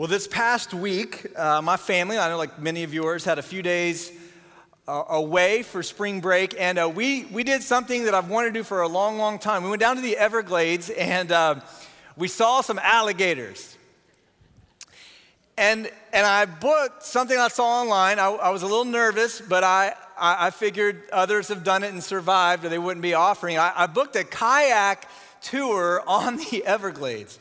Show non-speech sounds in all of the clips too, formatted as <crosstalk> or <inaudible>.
Well, this past week, uh, my family, I know like many of yours, had a few days uh, away for spring break, and uh, we, we did something that I've wanted to do for a long, long time. We went down to the Everglades and uh, we saw some alligators. And, and I booked something I saw online. I, I was a little nervous, but I, I, I, figured others have done it and survived, or they wouldn't be offering. I, I booked a kayak tour on the Everglades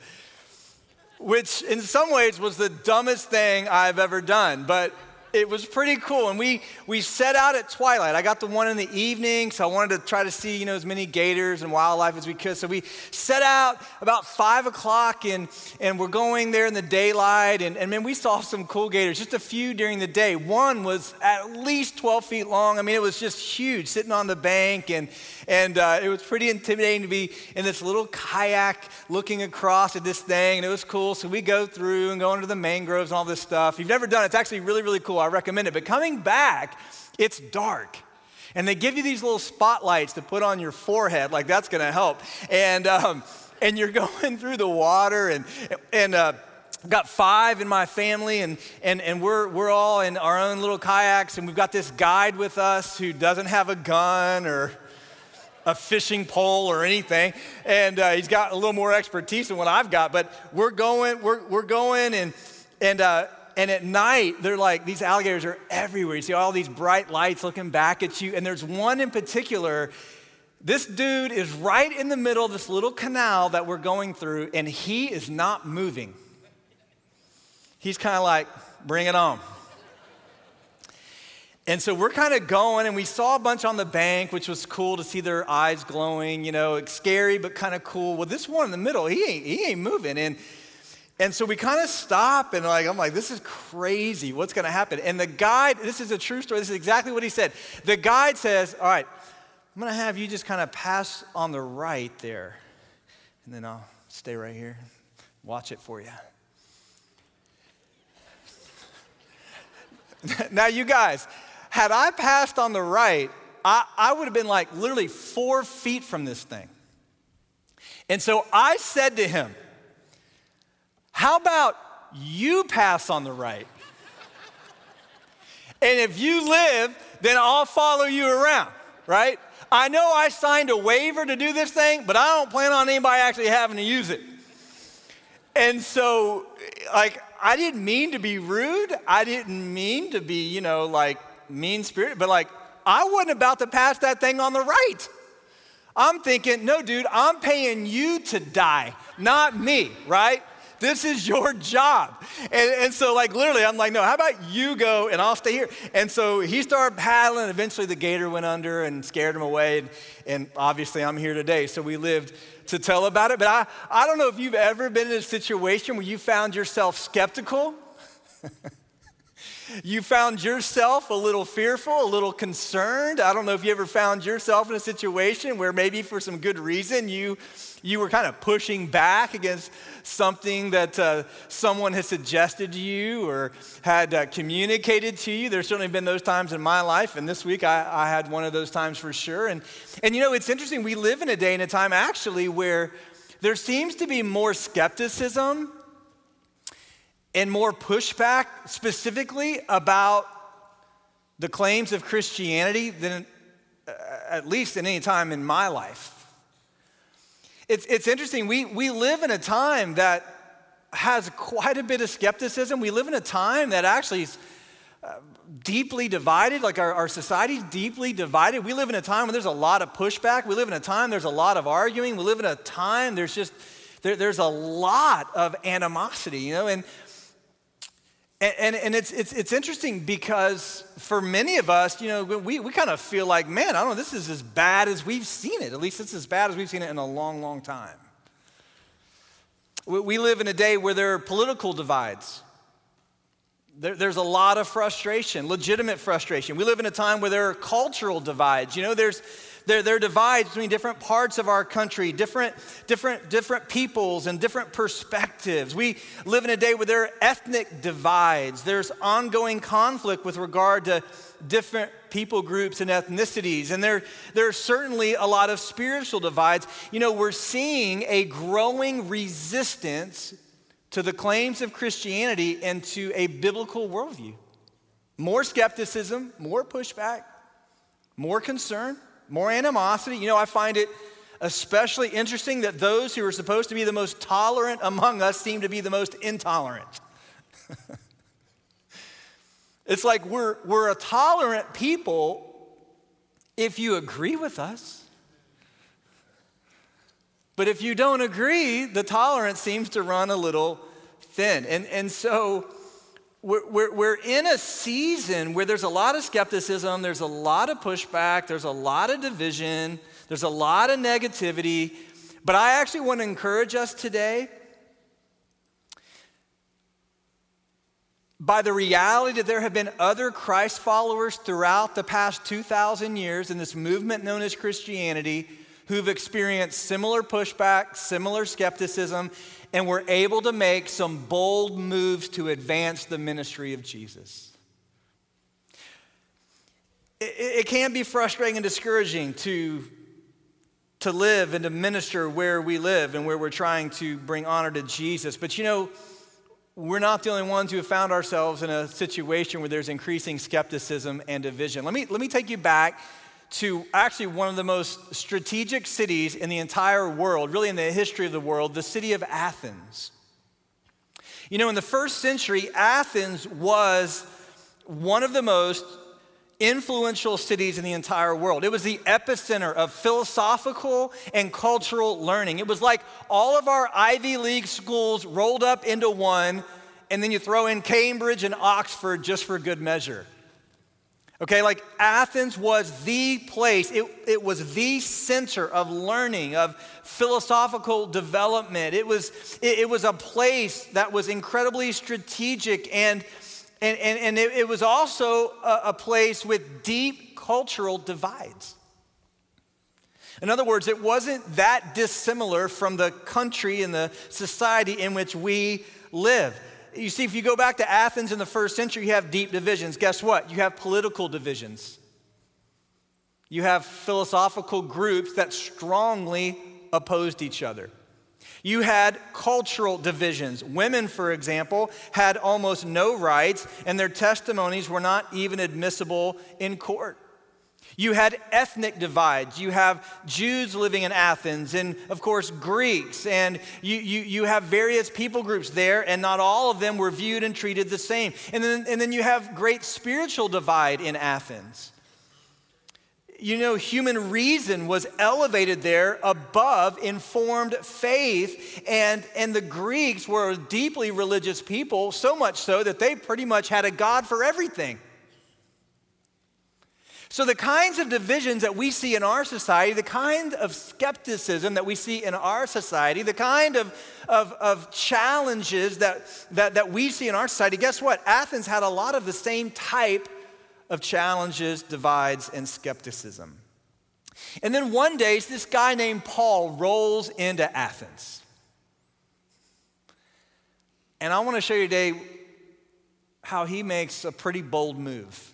which in some ways was the dumbest thing I've ever done. But it was pretty cool. And we, we set out at twilight. I got the one in the evening, so I wanted to try to see, you know, as many gators and wildlife as we could. So we set out about five o'clock and, and we're going there in the daylight. And, and man, we saw some cool gators, just a few during the day. One was at least 12 feet long. I mean, it was just huge, sitting on the bank. And, and uh, it was pretty intimidating to be in this little kayak looking across at this thing. And it was cool. So we go through and go into the mangroves and all this stuff. If you've never done it, it's actually really, really cool. I recommend it. But coming back, it's dark. And they give you these little spotlights to put on your forehead, like that's gonna help. And, um, and you're <laughs> going through the water, and, and uh, got five in my family, and, and, and we're, we're all in our own little kayaks, and we've got this guide with us who doesn't have a gun or a fishing pole or anything. And uh, he's got a little more expertise than what I've got, but we're going, we're, we're going, and, and, uh, and at night, they're like, these alligators are everywhere. You see all these bright lights looking back at you. And there's one in particular. This dude is right in the middle of this little canal that we're going through, and he is not moving. He's kind of like, bring it on. And so we're kind of going, and we saw a bunch on the bank, which was cool to see their eyes glowing, you know, scary, but kind of cool. Well, this one in the middle, he ain't, he ain't moving. And and so we kind of stop and like, I'm like, this is crazy. What's going to happen? And the guide, this is a true story. This is exactly what he said. The guide says, All right, I'm going to have you just kind of pass on the right there. And then I'll stay right here, watch it for you. <laughs> now, you guys, had I passed on the right, I, I would have been like literally four feet from this thing. And so I said to him, how about you pass on the right? and if you live, then I'll follow you around, right? I know I signed a waiver to do this thing, but I don't plan on anybody actually having to use it. And so, like, I didn't mean to be rude. I didn't mean to be, you know, like mean spirited, but like, I wasn't about to pass that thing on the right. I'm thinking, no, dude, I'm paying you to die, not me, right? This is your job. And, and so, like, literally, I'm like, no, how about you go and I'll stay here? And so he started paddling. Eventually, the gator went under and scared him away. And, and obviously, I'm here today. So we lived to tell about it. But I, I don't know if you've ever been in a situation where you found yourself skeptical. <laughs> you found yourself a little fearful, a little concerned. I don't know if you ever found yourself in a situation where maybe for some good reason you you were kind of pushing back against something that uh, someone had suggested to you or had uh, communicated to you. There's certainly been those times in my life, and this week I, I had one of those times for sure. And, and you know, it's interesting, we live in a day and a time actually where there seems to be more skepticism and more pushback specifically about the claims of Christianity than uh, at least in any time in my life. It's, it's interesting, we, we live in a time that has quite a bit of skepticism. We live in a time that actually is uh, deeply divided, like our, our society's deeply divided. We live in a time when there's a lot of pushback. We live in a time there's a lot of arguing. We live in a time there's just, there, there's a lot of animosity, you know, and and, and, and, it's, it's, it's interesting because for many of us, you know, we, we kind of feel like, man, I don't know, this is as bad as we've seen it. At least it's as bad as we've seen it in a long, long time. We, we live in a day where there are political divides. There, there's a lot of frustration, legitimate frustration. We live in a time where there are cultural divides. You know, there's, there, there are divides between different parts of our country, different, different, different peoples and different perspectives. We live in a day where there are ethnic divides. There's ongoing conflict with regard to different people groups and ethnicities. And there, there are certainly a lot of spiritual divides. You know, we're seeing a growing resistance to the claims of Christianity and to a biblical worldview. More skepticism, more pushback, more concern, more animosity. You know, I find it especially interesting that those who are supposed to be the most tolerant among us seem to be the most intolerant. <laughs> it's like we're, we're a tolerant people if you agree with us. But if you don't agree, the tolerance seems to run a little thin. And, and so we're, we're, we're in a season where there's a lot of skepticism, there's a lot of pushback, there's a lot of division, there's a lot of negativity. But I actually want to encourage us today by the reality that there have been other Christ followers throughout the past 2,000 years in this movement known as Christianity who've experienced similar pushback, similar skepticism, and were able to make some bold moves to advance the ministry of Jesus. It, it can be frustrating and discouraging to, to live and to minister where we live and where we're trying to bring honor to Jesus. But you know, we're not the only ones who have found ourselves in a situation where there's increasing skepticism and division. Let me, let me take you back to actually one of the most strategic cities in the entire world, really in the history of the world, the city of Athens. You know, in the first century, Athens was one of the most influential cities in the entire world. It was the epicenter of philosophical and cultural learning. It was like all of our Ivy League schools rolled up into one, and then you throw in Cambridge and Oxford just for good measure. Okay, like Athens was the place, it, it was the center of learning, of philosophical development. It was, it, it was a place that was incredibly strategic, and, and, and, and it, it was also a, a place with deep cultural divides. In other words, it wasn't that dissimilar from the country and the society in which we live you see, if you go back to Athens in the first century, you have deep divisions. Guess what? You have political divisions. You have philosophical groups that strongly opposed each other. You had cultural divisions. Women, for example, had almost no rights, and their testimonies were not even admissible in court. You had ethnic divides. You have Jews living in Athens, and of course, Greeks. And you, you, you have various people groups there, and not all of them were viewed and treated the same. And then, and then you have great spiritual divide in Athens. You know, human reason was elevated there above informed faith, and, and the Greeks were a deeply religious people, so much so that they pretty much had a God for everything. So, the kinds of divisions that we see in our society, the kind of skepticism that we see in our society, the kind of, of, of challenges that, that, that we see in our society, guess what? Athens had a lot of the same type of challenges, divides, and skepticism. And then one day, this guy named Paul rolls into Athens. And I want to show you today how he makes a pretty bold move.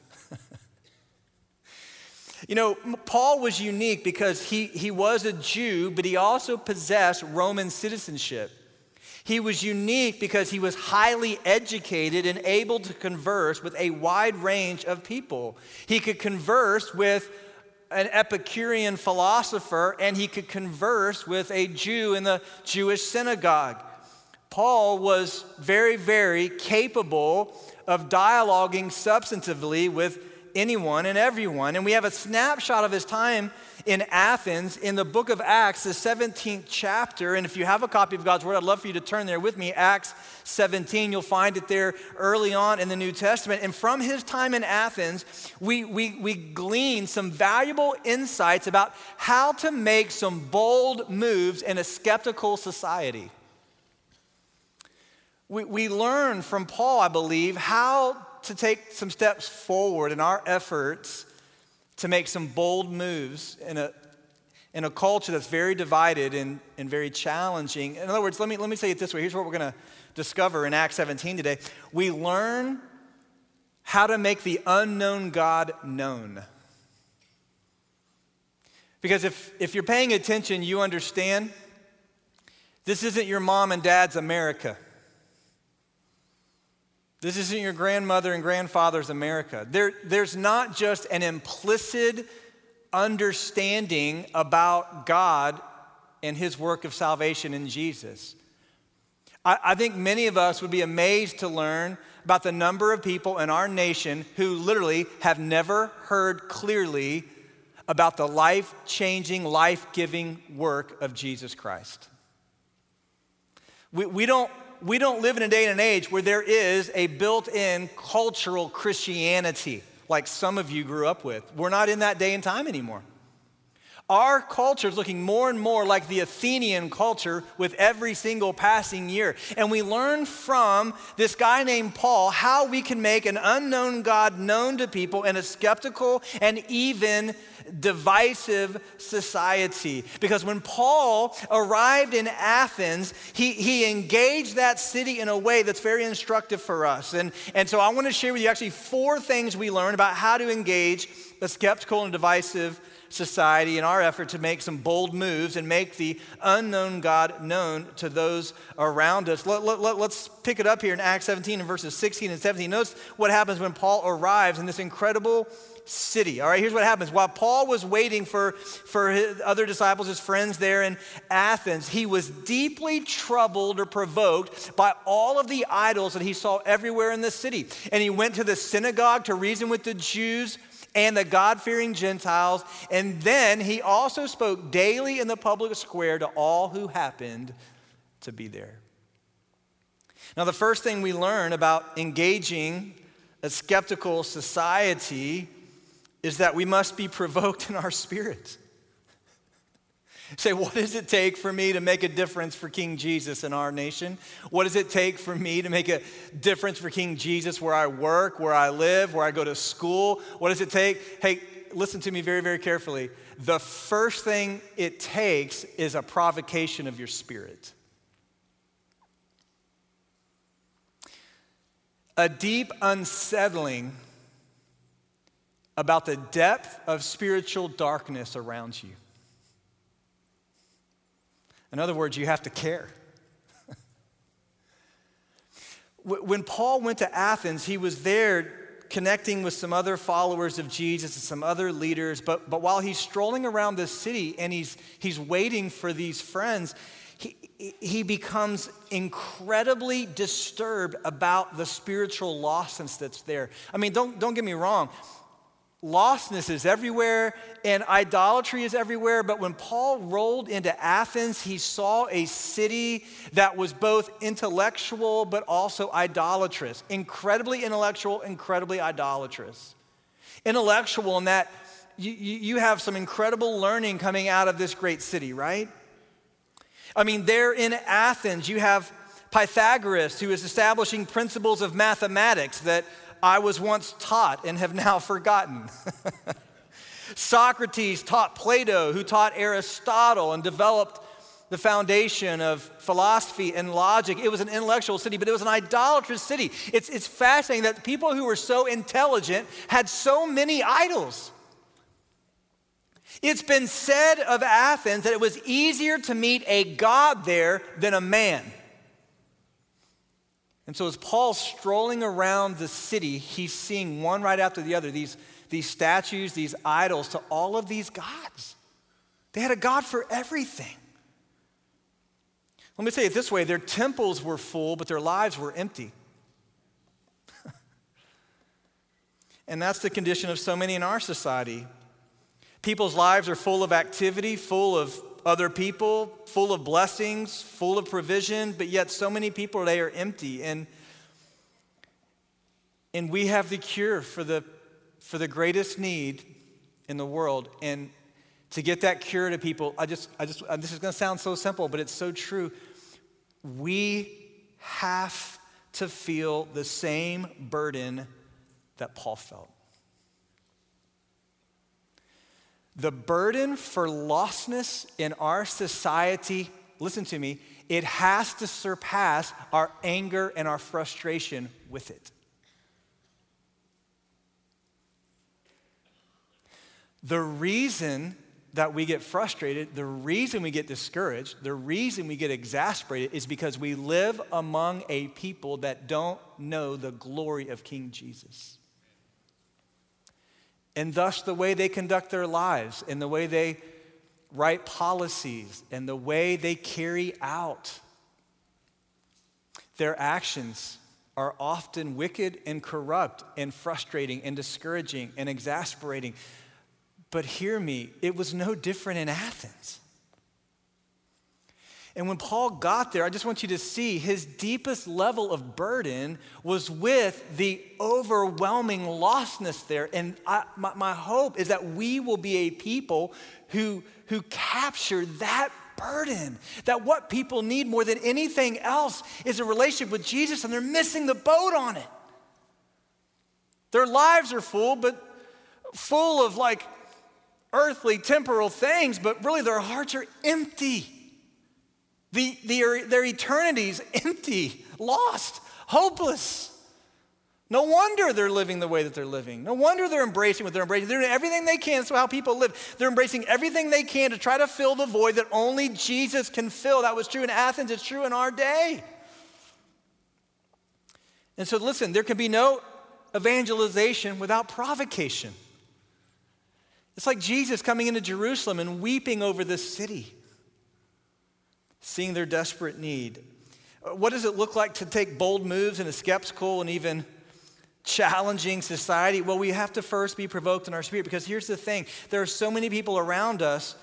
You know, Paul was unique because he, he was a Jew, but he also possessed Roman citizenship. He was unique because he was highly educated and able to converse with a wide range of people. He could converse with an Epicurean philosopher, and he could converse with a Jew in the Jewish synagogue. Paul was very, very capable of dialoguing substantively with anyone and everyone. And we have a snapshot of his time in Athens in the book of Acts, the 17th chapter. And if you have a copy of God's Word, I'd love for you to turn there with me. Acts 17, you'll find it there early on in the New Testament. And from his time in Athens, we, we, we glean some valuable insights about how to make some bold moves in a skeptical society. We, we learn from Paul, I believe, how to take some steps forward in our efforts to make some bold moves in a, in a culture that's very divided and, and very challenging. In other words, let me, let me say it this way. Here's what we're going to discover in Acts 17 today. We learn how to make the unknown God known. Because if, if you're paying attention, you understand this isn't your mom and dad's America. This isn't your grandmother and grandfather's America. There, there's not just an implicit understanding about God and his work of salvation in Jesus. I, I think many of us would be amazed to learn about the number of people in our nation who literally have never heard clearly about the life changing, life giving work of Jesus Christ. We, we, don't, we don't live in a day and an age where there is a built in cultural Christianity like some of you grew up with. We're not in that day and time anymore. Our culture is looking more and more like the Athenian culture with every single passing year. And we learn from this guy named Paul how we can make an unknown God known to people in a skeptical and even divisive society. Because when Paul arrived in Athens, he, he engaged that city in a way that's very instructive for us. And, and so I want to share with you actually four things we learned about how to engage a skeptical and divisive society in our effort to make some bold moves and make the unknown God known to those around us. Let, let, let, us pick it up here in Acts 17 and verses 16 and 17. Notice what happens when Paul arrives in this incredible city. All right, here's what happens. While Paul was waiting for, for his other disciples, his friends there in Athens, he was deeply troubled or provoked by all of the idols that he saw everywhere in the city. And he went to the synagogue to reason with the Jews and the God fearing Gentiles. And then he also spoke daily in the public square to all who happened to be there. Now, the first thing we learn about engaging a skeptical society is that we must be provoked in our spirits. Say, what does it take for me to make a difference for King Jesus in our nation? What does it take for me to make a difference for King Jesus where I work, where I live, where I go to school? What does it take? Hey, listen to me very, very carefully. The first thing it takes is a provocation of your spirit. A deep unsettling about the depth of spiritual darkness around you. In other words, you have to care. <laughs> when Paul went to Athens, he was there connecting with some other followers of Jesus and some other leaders. But, but while he's strolling around the city and he's, he's waiting for these friends, he, he becomes incredibly disturbed about the spiritual lostness that's there. I mean, don't, don't get me wrong lostness is everywhere and idolatry is everywhere. But when Paul rolled into Athens, he saw a city that was both intellectual but also idolatrous. Incredibly intellectual, incredibly idolatrous. Intellectual in that you, you have some incredible learning coming out of this great city, right? I mean, there in Athens, you have Pythagoras, who is establishing principles of mathematics that I was once taught and have now <laughs> forgotten. <laughs> Socrates taught Plato, who taught Aristotle and developed the foundation of philosophy and logic. It was an intellectual city, but it was an idolatrous city. It's, it's fascinating that people who were so intelligent had so many idols. It's been said of Athens that it was easier to meet a God there than a man. And so, as Paul's strolling around the city, he's seeing one right after the other these, these statues, these idols to all of these gods. They had a God for everything. Let me say it this way their temples were full, but their lives were empty. <laughs> and that's the condition of so many in our society. People's lives are full of activity, full of other people, full of blessings, full of provision, but yet so many people they are empty. And, and we have the cure for the, for the greatest need in the world. And to get that cure to people, I just, I just, this is going to sound so simple, but it's so true. We have to feel the same burden that Paul felt. The burden for lostness in our society, listen to me, it has to surpass our anger and our frustration with it. The reason that we get frustrated, the reason we get discouraged, the reason we get exasperated is because we live among a people that don't know the glory of King Jesus. And thus, the way they conduct their lives and the way they write policies and the way they carry out their actions are often wicked and corrupt and frustrating and discouraging and exasperating. But hear me, it was no different in Athens. And when Paul got there, I just want you to see his deepest level of burden was with the overwhelming lostness there. And I, my, my hope is that we will be a people who, who capture that burden. That what people need more than anything else is a relationship with Jesus, and they're missing the boat on it. Their lives are full, but full of like earthly, temporal things, but really their hearts are empty. The, the, their eternity's <laughs> empty, lost, hopeless. No wonder they're living the way that they're living. No wonder they're embracing what they're embracing. They're doing everything they can. So how people live. They're embracing everything they can to try to fill the void that only Jesus can fill. That was true in Athens. It's true in our day. And so, listen, there can be no evangelization without provocation. It's like Jesus coming into Jerusalem and weeping over this city, seeing their desperate need. What does it look like to take bold moves in a skeptical and even challenging society? Well, we have to first be provoked in our spirit because here's the thing there are so many people around us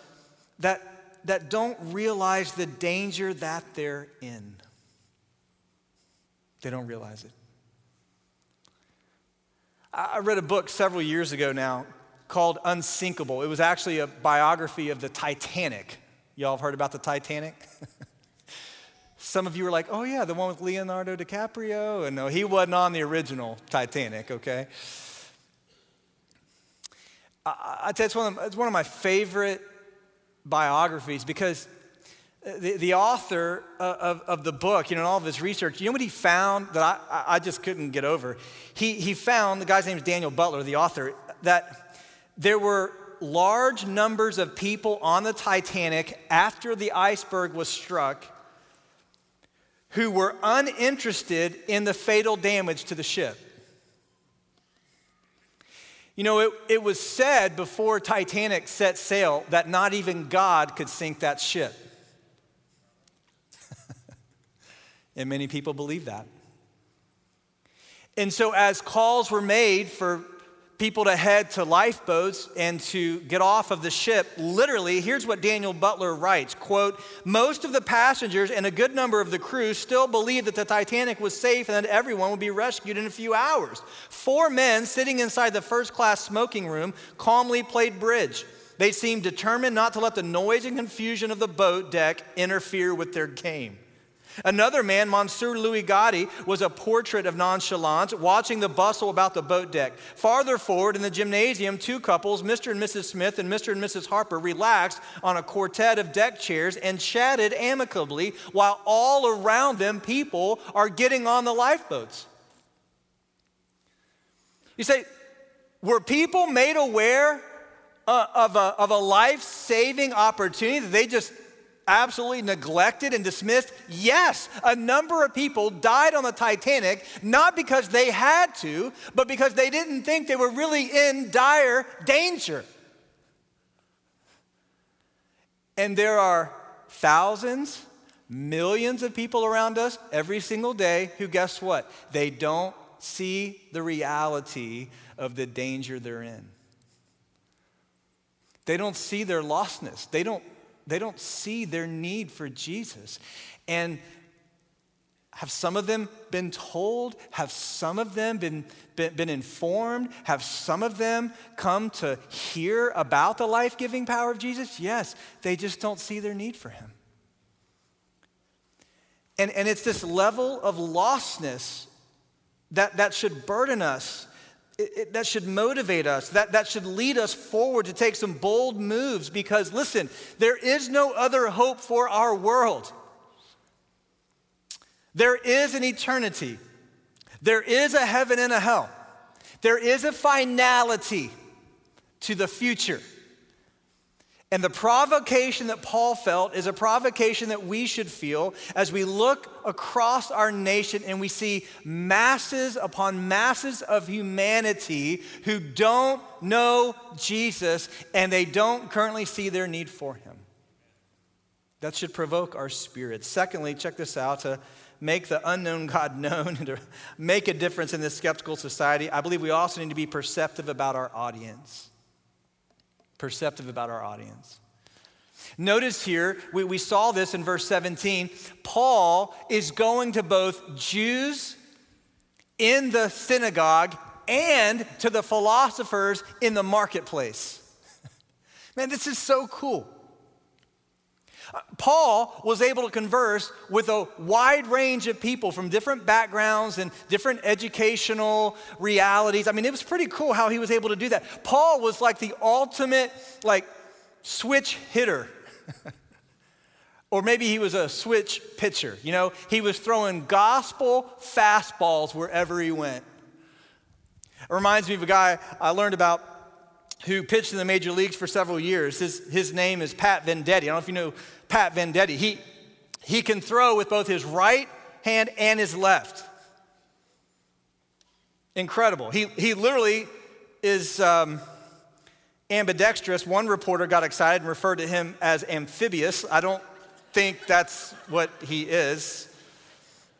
that, that don't realize the danger that they're in. They don't realize it. I read a book several years ago now called Unsinkable. It was actually a biography of the Titanic. Y'all have heard about the Titanic? <laughs> Some of you were like, oh, yeah, the one with Leonardo DiCaprio. And no, he wasn't on the original Titanic, okay? I, I tell you, it's one, of, it's one of my favorite biographies because the, the author of, of the book, you know, all of his research, you know what he found that I, I just couldn't get over? He, he found, the guy's name is Daniel Butler, the author, that there were large numbers of people on the Titanic after the iceberg was struck who were uninterested in the fatal damage to the ship. You know, it, it was said before Titanic set sail that not even God could sink that ship. <laughs> and many people believe that. And so, as calls were made for people to head to lifeboats and to get off of the ship. Literally here's what daniel butler writes quote most of the passengers and a good number of the crew still believed that the titanic was safe and that everyone would be rescued in a few hours. Four men sitting inside the first class smoking room calmly played bridge. They seemed determined not to let the noise and confusion of the boat deck interfere with their game Another man, Monsieur Louis Gotti, was a portrait of nonchalance, watching the bustle about the boat deck. Farther forward in the gymnasium, two couples, Mr. and Mrs. Smith and Mr. and Mrs. Harper, relaxed on a quartet of deck chairs and chatted amicably, while all around them, people are getting on the lifeboats. You say, were people made aware uh, of a, of a life saving opportunity that they just absolutely neglected and dismissed? Yes, a number of people died on the Titanic, not because they had to, but because they didn't think they were really in dire danger. And there are thousands, millions of people around us every single day who, guess what? They don't see the reality of the danger they're in. They don't see their lostness. They don't they don't see their need for Jesus. And have some of them been told? Have some of them been, been, been informed? Have some of them come to hear about the life giving power of Jesus? Yes, they just don't see their need for him. And, and it's this level of lostness that, that should burden us it, it, that should motivate us, that, that should lead us forward to take some bold moves because, listen, there is no other hope for our world. There is an eternity, there is a heaven and a hell, there is a finality to the future. And the provocation that Paul felt is a provocation that we should feel as we look across our nation and we see masses upon masses of humanity who don't know Jesus and they don't currently see their need for him. That should provoke our spirits. Secondly, check this out to make the unknown God <laughs> known and to make a difference in this skeptical society, I believe we also need to be perceptive about our audience perceptive about our audience. Notice here, we, we saw this in verse 17. Paul is going to both Jews in the synagogue and to the philosophers in the marketplace. <laughs> Man, this is so cool. Uh, Paul was able to converse with a wide range of people from different backgrounds and different educational realities. I mean, it was pretty cool how he was able to do that. Paul was like the ultimate like switch hitter. <laughs> or maybe he was a switch pitcher. You know, he was throwing gospel fastballs wherever he went. It reminds me of a guy I learned about who pitched in the major leagues for several years. His, his name is Pat Venditti. I don't know if you know Pat Venditti. He, he can throw with both his right hand and his left. Incredible. He, he literally is um, ambidextrous. One reporter got excited and referred to him as amphibious. I don't think that's what he is.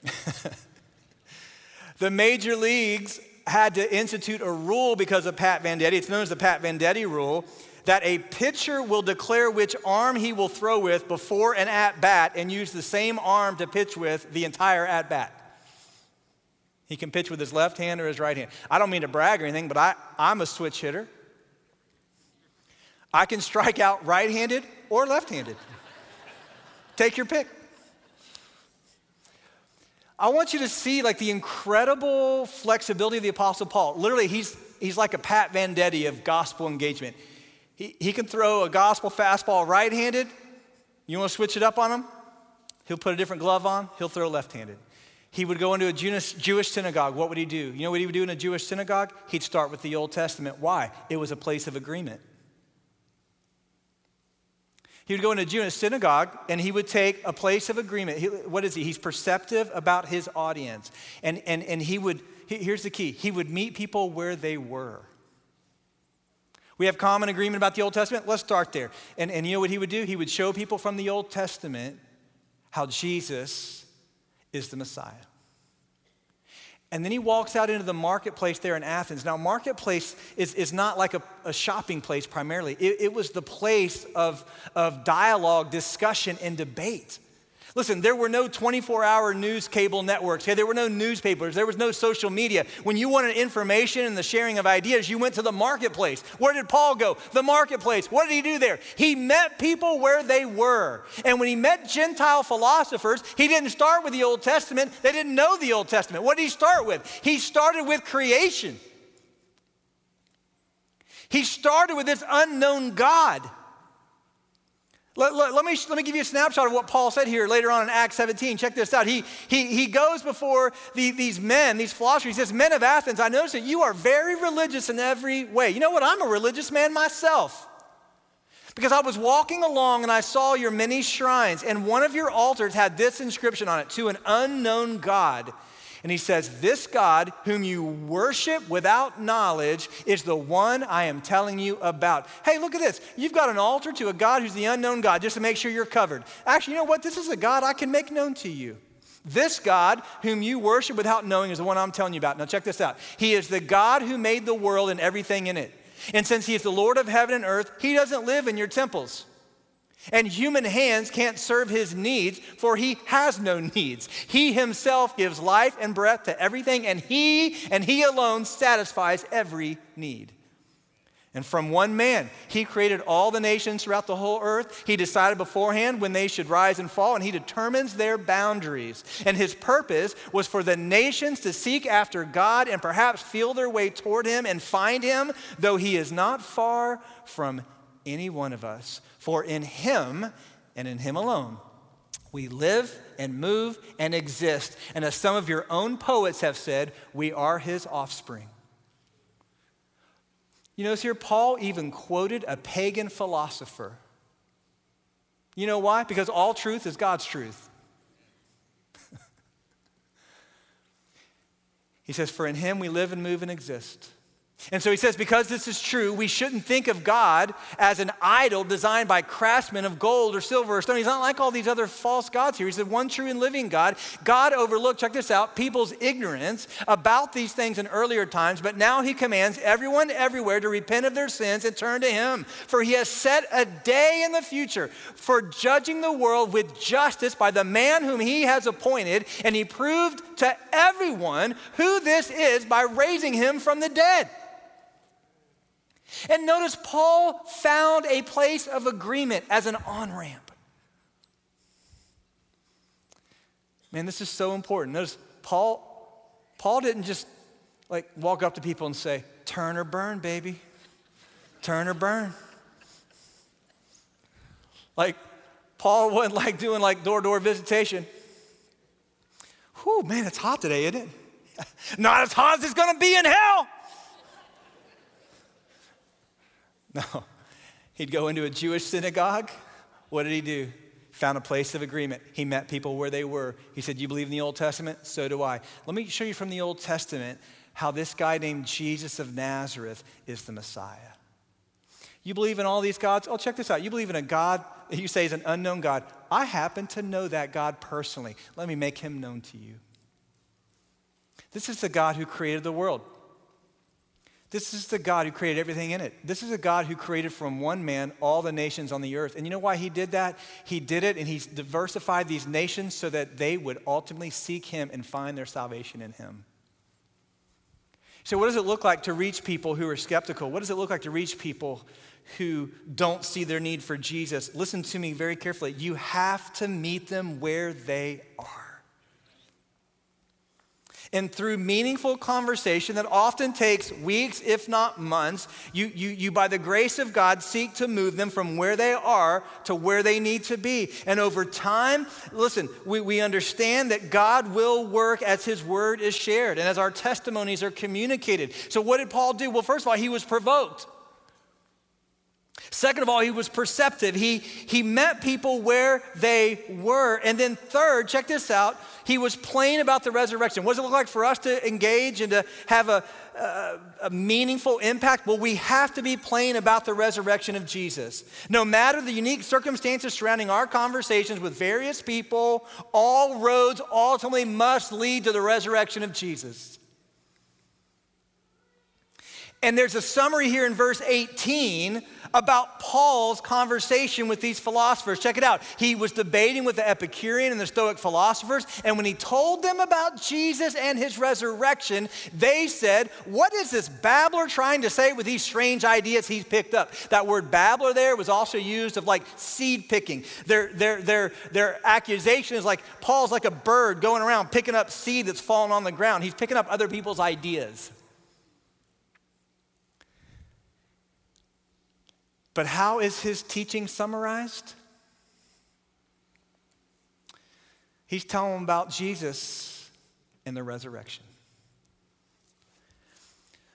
<laughs> the major leagues had to institute a rule because of Pat Venditti. It's known as the Pat Venditti rule that a pitcher will declare which arm he will throw with before an at bat and use the same arm to pitch with the entire at bat. He can pitch with his left hand or his right hand. I don't mean to brag or anything, but I, I'm a switch hitter. I can strike out right handed or left handed. Take your pick. I want you to see like the incredible flexibility of the Apostle Paul. Literally, he's, he's like a Pat Venditti of gospel engagement. He, he can throw a gospel fastball right handed. You want to switch it up on him? He'll put a different glove on, he'll throw left handed. He would go into a Jewish synagogue. What would he do? You know what he would do in a Jewish synagogue? He'd start with the Old Testament. Why? It was a place of agreement. He would go into a Jewish synagogue and he would take a place of agreement. He, what is he? He's perceptive about his audience. And, and, and he would, here's the key he would meet people where they were. We have common agreement about the Old Testament. Let's start there. And, and you know what he would do? He would show people from the Old Testament how Jesus is the Messiah. And then he walks out into the marketplace there in Athens. Now, marketplace is, is not like a, a shopping place primarily, it, it was the place of, of dialogue, discussion, and debate. Listen, there were no 24 hour news cable networks. Okay? There were no newspapers. There was no social media. When you wanted information and the sharing of ideas, you went to the marketplace. Where did Paul go? The marketplace. What did he do there? He met people where they were. And when he met Gentile philosophers, he didn't start with the Old Testament. They didn't know the Old Testament. What did he start with? He started with creation. He started with this unknown God. Let, let, let, me, let me give you a snapshot of what Paul said here later on in Acts 17. Check this out. He, he, he goes before the, these men, these philosophers. He says, Men of Athens, I notice that you are very religious in every way. You know what? I'm a religious man myself. Because I was walking along and I saw your many shrines, and one of your altars had this inscription on it to an unknown God. And he says, This God, whom you worship without knowledge, is the one I am telling you about. Hey, look at this. You've got an altar to a God who's the unknown God, just to make sure you're covered. Actually, you know what? This is a God I can make known to you. This God, whom you worship without knowing, is the one I'm telling you about. Now, check this out. He is the God who made the world and everything in it. And since He is the Lord of heaven and earth, He doesn't live in your temples. And human hands can't serve his needs, for he has no needs. He himself gives life and breath to everything, and he and he alone satisfies every need. And from one man, he created all the nations throughout the whole earth. He decided beforehand when they should rise and fall, and he determines their boundaries. And his purpose was for the nations to seek after God and perhaps feel their way toward him and find him, though he is not far from any one of us. For in Him and in Him alone, we live and move and exist. And as some of your own poets have said, we are His offspring. You notice here, Paul even quoted a pagan philosopher You know why? Because all truth is God's truth. <laughs> he says, For in him we live and move and exist. And so he says, because this is true, we shouldn't think of God as an idol designed by craftsmen of gold or silver or stone. He's not like all these other false gods here. He's the one true and living God. God overlooked, check this out, people's ignorance about these things in earlier times, but now he commands everyone everywhere to repent of their sins and turn to him. For he has set a day in the future for judging the world with justice by the man whom he has appointed, and he proved to everyone who this is by raising him from the dead. And notice Paul found a place of agreement as an on ramp. Man, this is so important. Notice Paul, Paul didn't just like walk up to people and say, turn or burn, baby. Turn or burn. Like, Paul <laughs> wasn't like doing like door to door visitation. Whew, man, it's hot today, isn't it? <laughs> Not as hot as it's gonna be in hell. <laughs> No. He'd go into a Jewish synagogue. What did he do? Found a place of agreement. He met people where they were. He said, You believe in the Old Testament? So do I. Let me show you from the Old Testament how this guy named Jesus of Nazareth is the Messiah. You believe in all these gods? Oh, check this out. You believe in a God that you say is an unknown God. I happen to know that God personally. Let me make him known to you. This is the God who created the world. This is the God who created everything in it. This is a God who created from one man all the nations on the earth. And you know why he did that? He did it and he's diversified these nations so that they would ultimately seek him and find their salvation in him. So, what does it look like to reach people who are skeptical? What does it look like to reach people who don't see their need for Jesus? Listen to me very carefully. You have to meet them where they are and through meaningful conversation that often takes weeks, if not months, you, you, you, by the grace of God, seek to move them from where they are to where they need to be. And over time, listen, we, we understand that God will work as His word is shared and as our testimonies are communicated. So, what did Paul do? Well, first of all, he was provoked. Second of all, he was perceptive. He, he met people where they were. And then, third, check this out, he was plain about the resurrection. What does it look like for us to engage and to have a, a, a meaningful impact? Well, we have to be plain about the resurrection of Jesus. No matter the unique circumstances surrounding our conversations with various people, all roads ultimately must lead to the resurrection of Jesus. And there's a summary here in verse 18 about Paul's conversation with these philosophers. Check it out. He was debating with the Epicurean and the Stoic philosophers, and when he told them about Jesus and his resurrection, they said, What is this babbler trying to say with these strange ideas he's picked up? That word babbler there was also used of like seed picking. Their, their, their, their accusation is like Paul's like a bird going around picking up seed that's fallen on the ground. He's picking up other people's ideas. But how is his teaching summarized? He's telling about Jesus and the resurrection.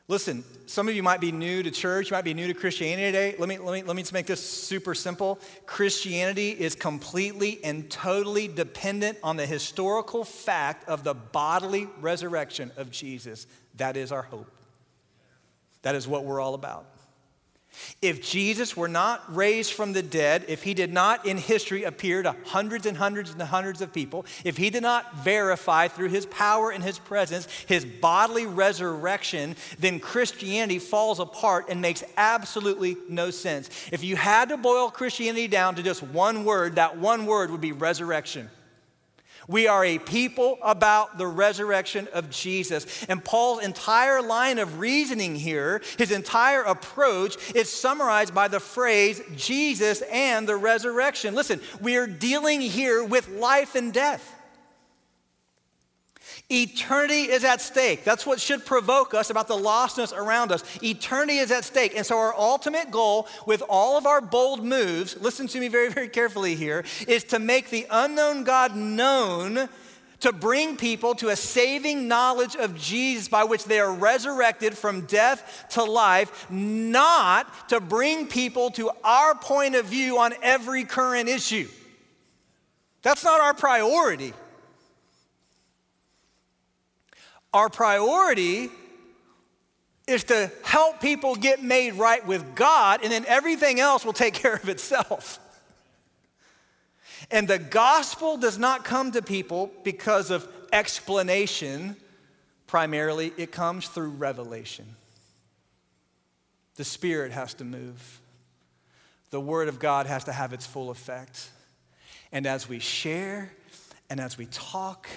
Listen, some of you might be new to church, you might be new to Christianity today. Let me, let me, let me just make this super simple. Christianity is completely and totally dependent on the historical fact of the bodily resurrection of Jesus. That is our hope. That is what we're all about. If Jesus were not raised from the dead, if he did not in history appear to hundreds and hundreds and hundreds of people, if he did not verify through his power and his presence his bodily resurrection, then Christianity falls apart and makes absolutely no sense. If you had to boil Christianity down to just one word, that one word would be resurrection. We are a people about the resurrection of Jesus. And Paul's entire line of reasoning here, his entire approach, is summarized by the phrase Jesus and the resurrection. Listen, we are dealing here with life and death. Eternity is at stake. That's what should provoke us about the lostness around us. Eternity is at stake. And so, our ultimate goal with all of our bold moves, listen to me very, very carefully here, is to make the unknown God known to bring people to a saving knowledge of Jesus by which they are resurrected from death to life, not to bring people to our point of view on every current issue. That's not our priority. Our priority is to help people get made right with God, and then everything else will take <laughs> care of itself. And the gospel does not come to people because of explanation, primarily, it comes through revelation. The Spirit has to move, the Word of God has to have its full effect. And as we share and as we talk,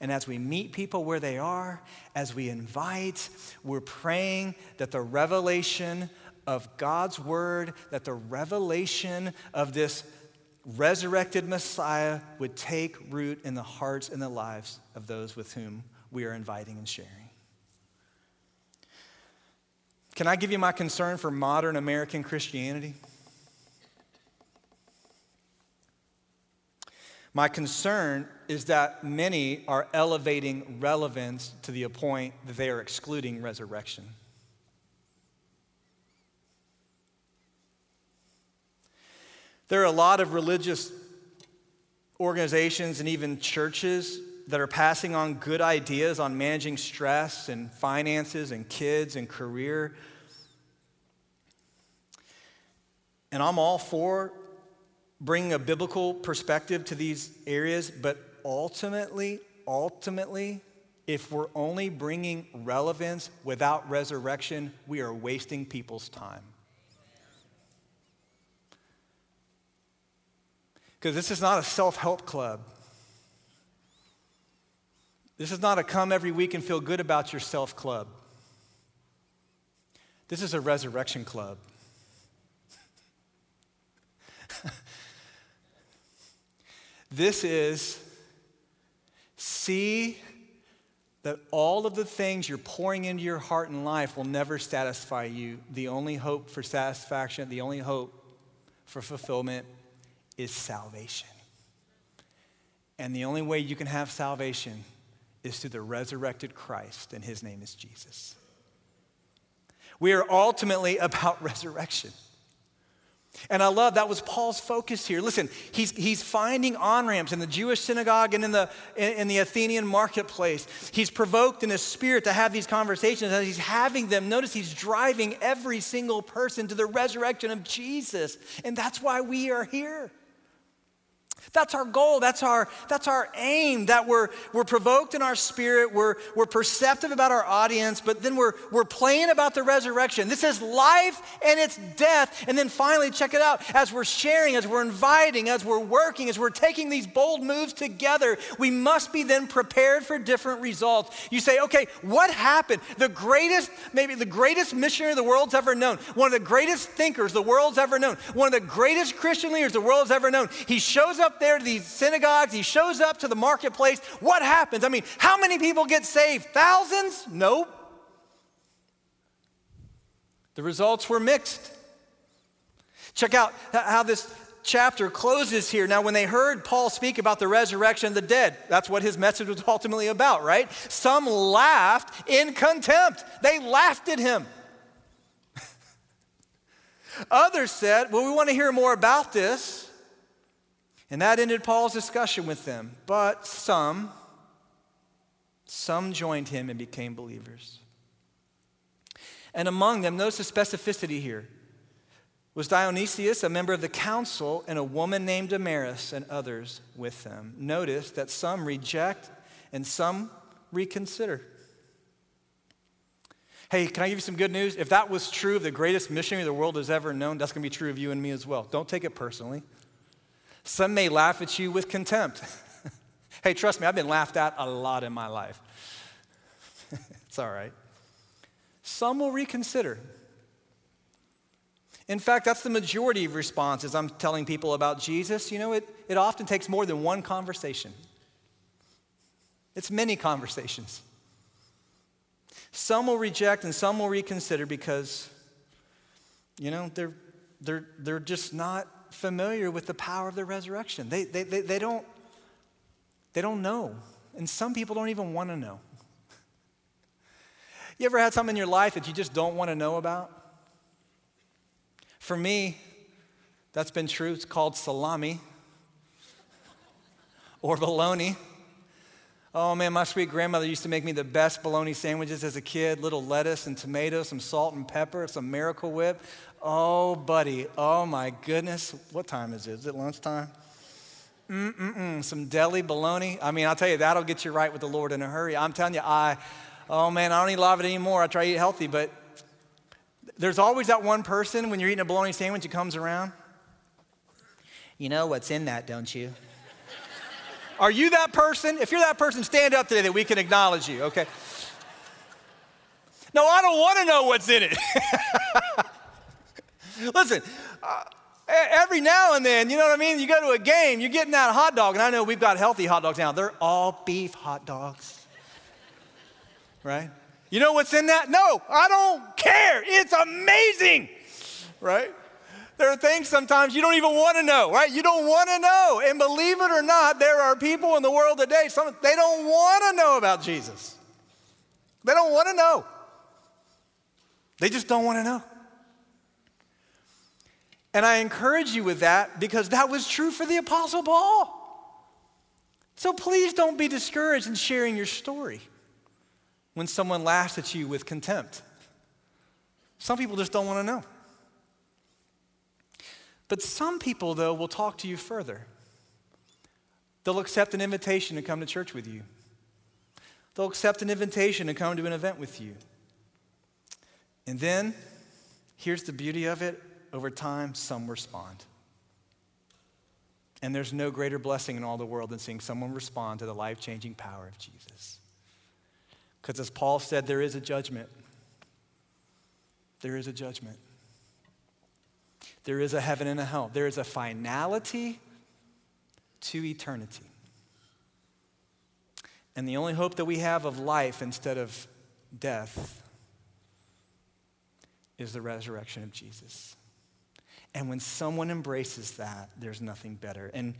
and as we meet people where they are, as we invite, we're praying that the revelation of God's word, that the revelation of this resurrected Messiah would take root in the hearts and the lives of those with whom we are inviting and sharing. Can I give you my concern for modern American Christianity? My concern is that many are elevating relevance to the point that they are excluding resurrection. There are a lot of religious organizations and even churches that are passing on good ideas on managing stress and finances and kids and career. And I'm all for bringing a biblical perspective to these areas, but ultimately, ultimately, if we're only bringing relevance without resurrection, we are wasting people's time. Because this is not a self help club. This is not a come every week and feel good about yourself club. This is a resurrection club. This is see that all of the things you're pouring into your heart and life will never satisfy you. The only hope for satisfaction, the only hope for fulfillment is salvation. And the only way you can have salvation is through the resurrected Christ, and his name is Jesus. We are ultimately about <laughs> resurrection. And I love that was Paul's focus here. Listen, he's, he's finding on ramps in the Jewish synagogue and in the, in, the Athenian marketplace. He's provoked in his spirit to have these conversations. As he's having them, notice he's driving every single person to the resurrection of Jesus. And that's why we are here. That's our goal. That's our, that's our aim, that we're, we're provoked in our spirit, we're, we're perceptive about our audience, but then we're, we're playing about the resurrection. This is life and it's death. And then finally, check it out, as we're sharing, as we're inviting, as we're working, as we're taking these bold moves together, we must be then prepared for different results. You say, okay, what happened? The greatest, maybe the greatest missionary the world's ever known, one of the greatest thinkers the world's ever known, one of the greatest Christian leaders the world's ever known. He shows up there to these synagogues, he shows up to the marketplace. What happens? I mean, how many people get saved? Thousands? Nope. The results were mixed. Check out how this chapter closes here. Now, when they heard Paul speak about the resurrection of the dead, that's what his message was ultimately about, right? Some laughed in contempt. They laughed at him. <laughs> Others said, Well, we want to hear more about this. And that ended Paul's discussion with them. But some, some joined him and became believers. And among them, notice the specificity here, was Dionysius, a member of the council, and a woman named Damaris, and others with them. Notice that some reject and some reconsider. Hey, can I give you some good news? If that was true of the greatest missionary the world has ever known, that's going to be true of you and me as well. Don't take it personally. Some may laugh at you with contempt. <laughs> hey, trust me, I've been laughed at a lot in my life. <laughs> it's all right. Some will reconsider. In fact, that's the majority of responses I'm telling people about Jesus. You know, it, it often takes more than one conversation, it's many conversations. Some will reject and some will reconsider because, you know, they're, they're, they're just not familiar with the power of the resurrection. They, they, they, they, don't, they don't know. And some people don't even want to know. You ever had something in your life that you just don't want to know about? For me, that's been true. It's called salami <laughs> or bologna. Oh man, my sweet grandmother used to make me the best bologna sandwiches as a kid little lettuce and tomato, some salt and pepper, some miracle whip. Oh, buddy, oh my goodness. What time is it? Is it lunchtime? Mm-mm-mm, some deli bologna. I mean, I'll tell you, that'll get you right with the Lord in a hurry. I'm telling you, I, oh man, I don't eat a lot of it anymore. I try to eat healthy, but there's always that one person when you're eating a bologna sandwich who comes around. You know what's in that, don't you? Are you that person? If you're that person, stand up today that we can acknowledge you, okay? No, I don't want to know what's in it. <laughs> Listen, uh, every now and then, you know what I mean? You go to a game, you're getting that hot dog, and I know we've got healthy hot dogs now. They're all beef hot dogs, right? You know what's in that? No, I don't care. It's amazing, right? There are things sometimes you don't even want to know, right? You don't want to know. And believe it or not, there are people in the world today, some, they don't want to know about Jesus. They don't want to know. They just don't want to know. And I encourage you with that because that was true for the Apostle Paul. So please don't be discouraged in sharing your story when someone laughs at you with contempt. Some people just don't want to know. But some people, though, will talk to you further. They'll accept an invitation to come to church with you. They'll accept an invitation to come to an event with you. And then, here's the beauty of it over time, some respond. And there's no greater blessing in all the world than seeing someone respond to the life changing power of Jesus. Because as Paul said, there is a judgment. There is a judgment. There is a heaven and a hell. There is a finality to eternity. And the only hope that we have of life instead of death is the resurrection of Jesus. And when someone embraces that, there's nothing better. And,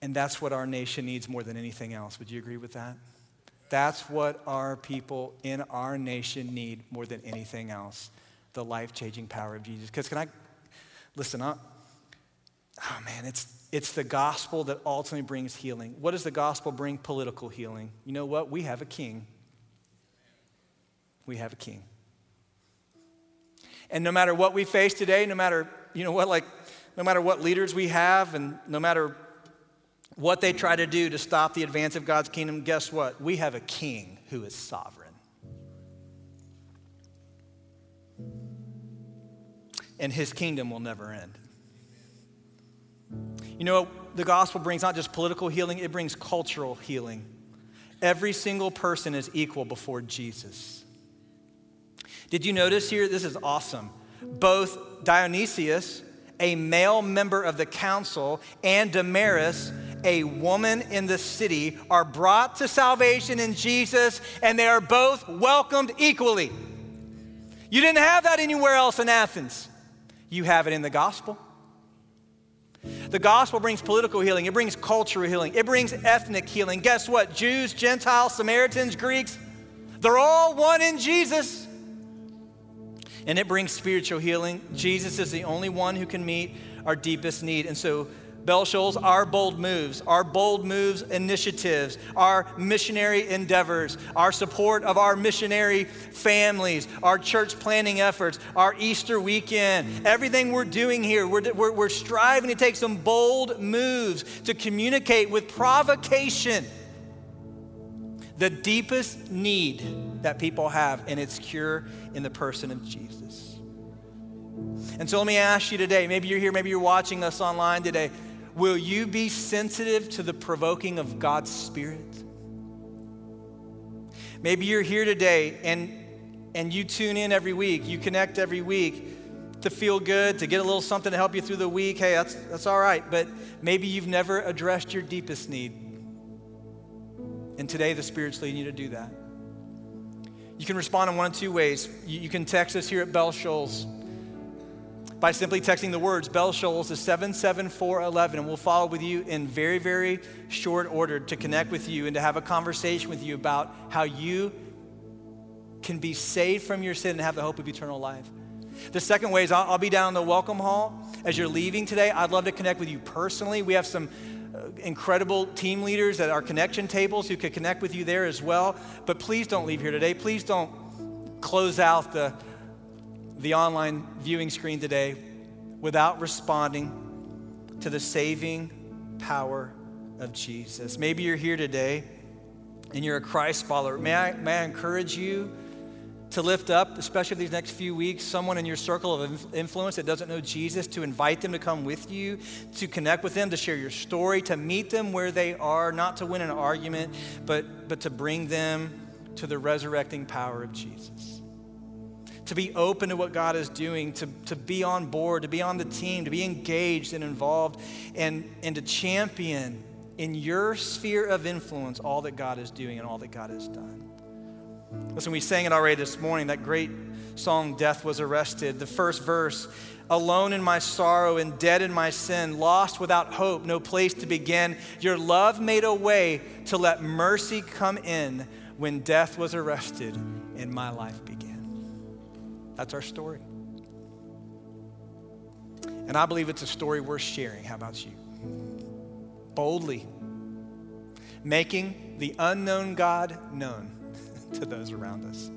and that's what our nation needs more than anything else. Would you agree with that? That's what our people in our nation need more than anything else the life changing power of Jesus. Because can I listen up? Oh man, it's, it's the gospel that ultimately brings healing. What does the gospel bring? Political healing. You know what? We have a king. We have a king. And no matter what we face today, no matter, you know what, like, no matter what leaders we have, and no matter what they try to do to stop the advance of God's kingdom, guess what? We have a king who is sovereign. and his kingdom will never end. You know, the gospel brings not just political healing, it brings cultural healing. Every single person is equal before Jesus. Did you notice here? This is awesome. Both Dionysius, a male member of the council, and Damaris, a woman in the city, are brought to salvation in Jesus, and they are both welcomed equally. You didn't have that anywhere else in Athens. You have it in the gospel. The gospel brings political healing, it brings cultural healing, it brings ethnic healing. Guess what? Jews, Gentiles, Samaritans, Greeks, they're all one in Jesus. And it brings spiritual healing. Jesus is the only one who can meet our deepest need. And so Bell Shoals, our bold moves, our bold moves initiatives, our missionary endeavors, our support of our missionary families, our church planning efforts, our Easter weekend, everything we're doing here, we're, we're, we're striving to take some bold moves to communicate with provocation the deepest need that people have, and it's cure in the person of Jesus. And so let me ask you today maybe you're here, maybe you're watching us online today. Will you be sensitive to the provoking of God's Spirit? Maybe you're here today and, and you tune in every week, you connect every week to feel good, to get a little something to help you through the week. Hey, that's, that's all right. But maybe you've never addressed your deepest need. And today the Spirit's leading you to do that. You can respond in one of two ways. You, you can text us here at Bell Shoals by simply texting the words Bell Shoals to 77411. And we'll follow with you in very, very short order to connect with you and to have a conversation with you about how you can be saved from your sin and have the hope of eternal life. The second way is I'll, I'll be down in the welcome hall as you're leaving today. I'd love to connect with you personally. We have some incredible team leaders at our connection tables who could connect with you there as well. But please don't leave here today. Please don't close out the, the online viewing screen today without responding to the saving power of Jesus. Maybe you're here today and you're a Christ follower. May I, may I encourage you? To lift up, especially these next few weeks, someone in your circle of influence that doesn't know Jesus, to invite them to come with you, to connect with them, to share your story, to meet them where they are, not to win an argument, but, but to bring them to the resurrecting power of Jesus. To be open to what God is doing, to, to be on board, to be on the team, to be engaged and involved, and, and to champion in your sphere of influence all that God is doing and all that God has done. Listen, we sang it already this morning, that great song, Death Was Arrested. The first verse, alone in my sorrow and dead in my sin, lost without hope, no place to begin. Your love made a way to let mercy come in when death was arrested and my life began. That's our story. And I believe it's a story worth sharing. How about you? Boldly, making the unknown God known to those around us.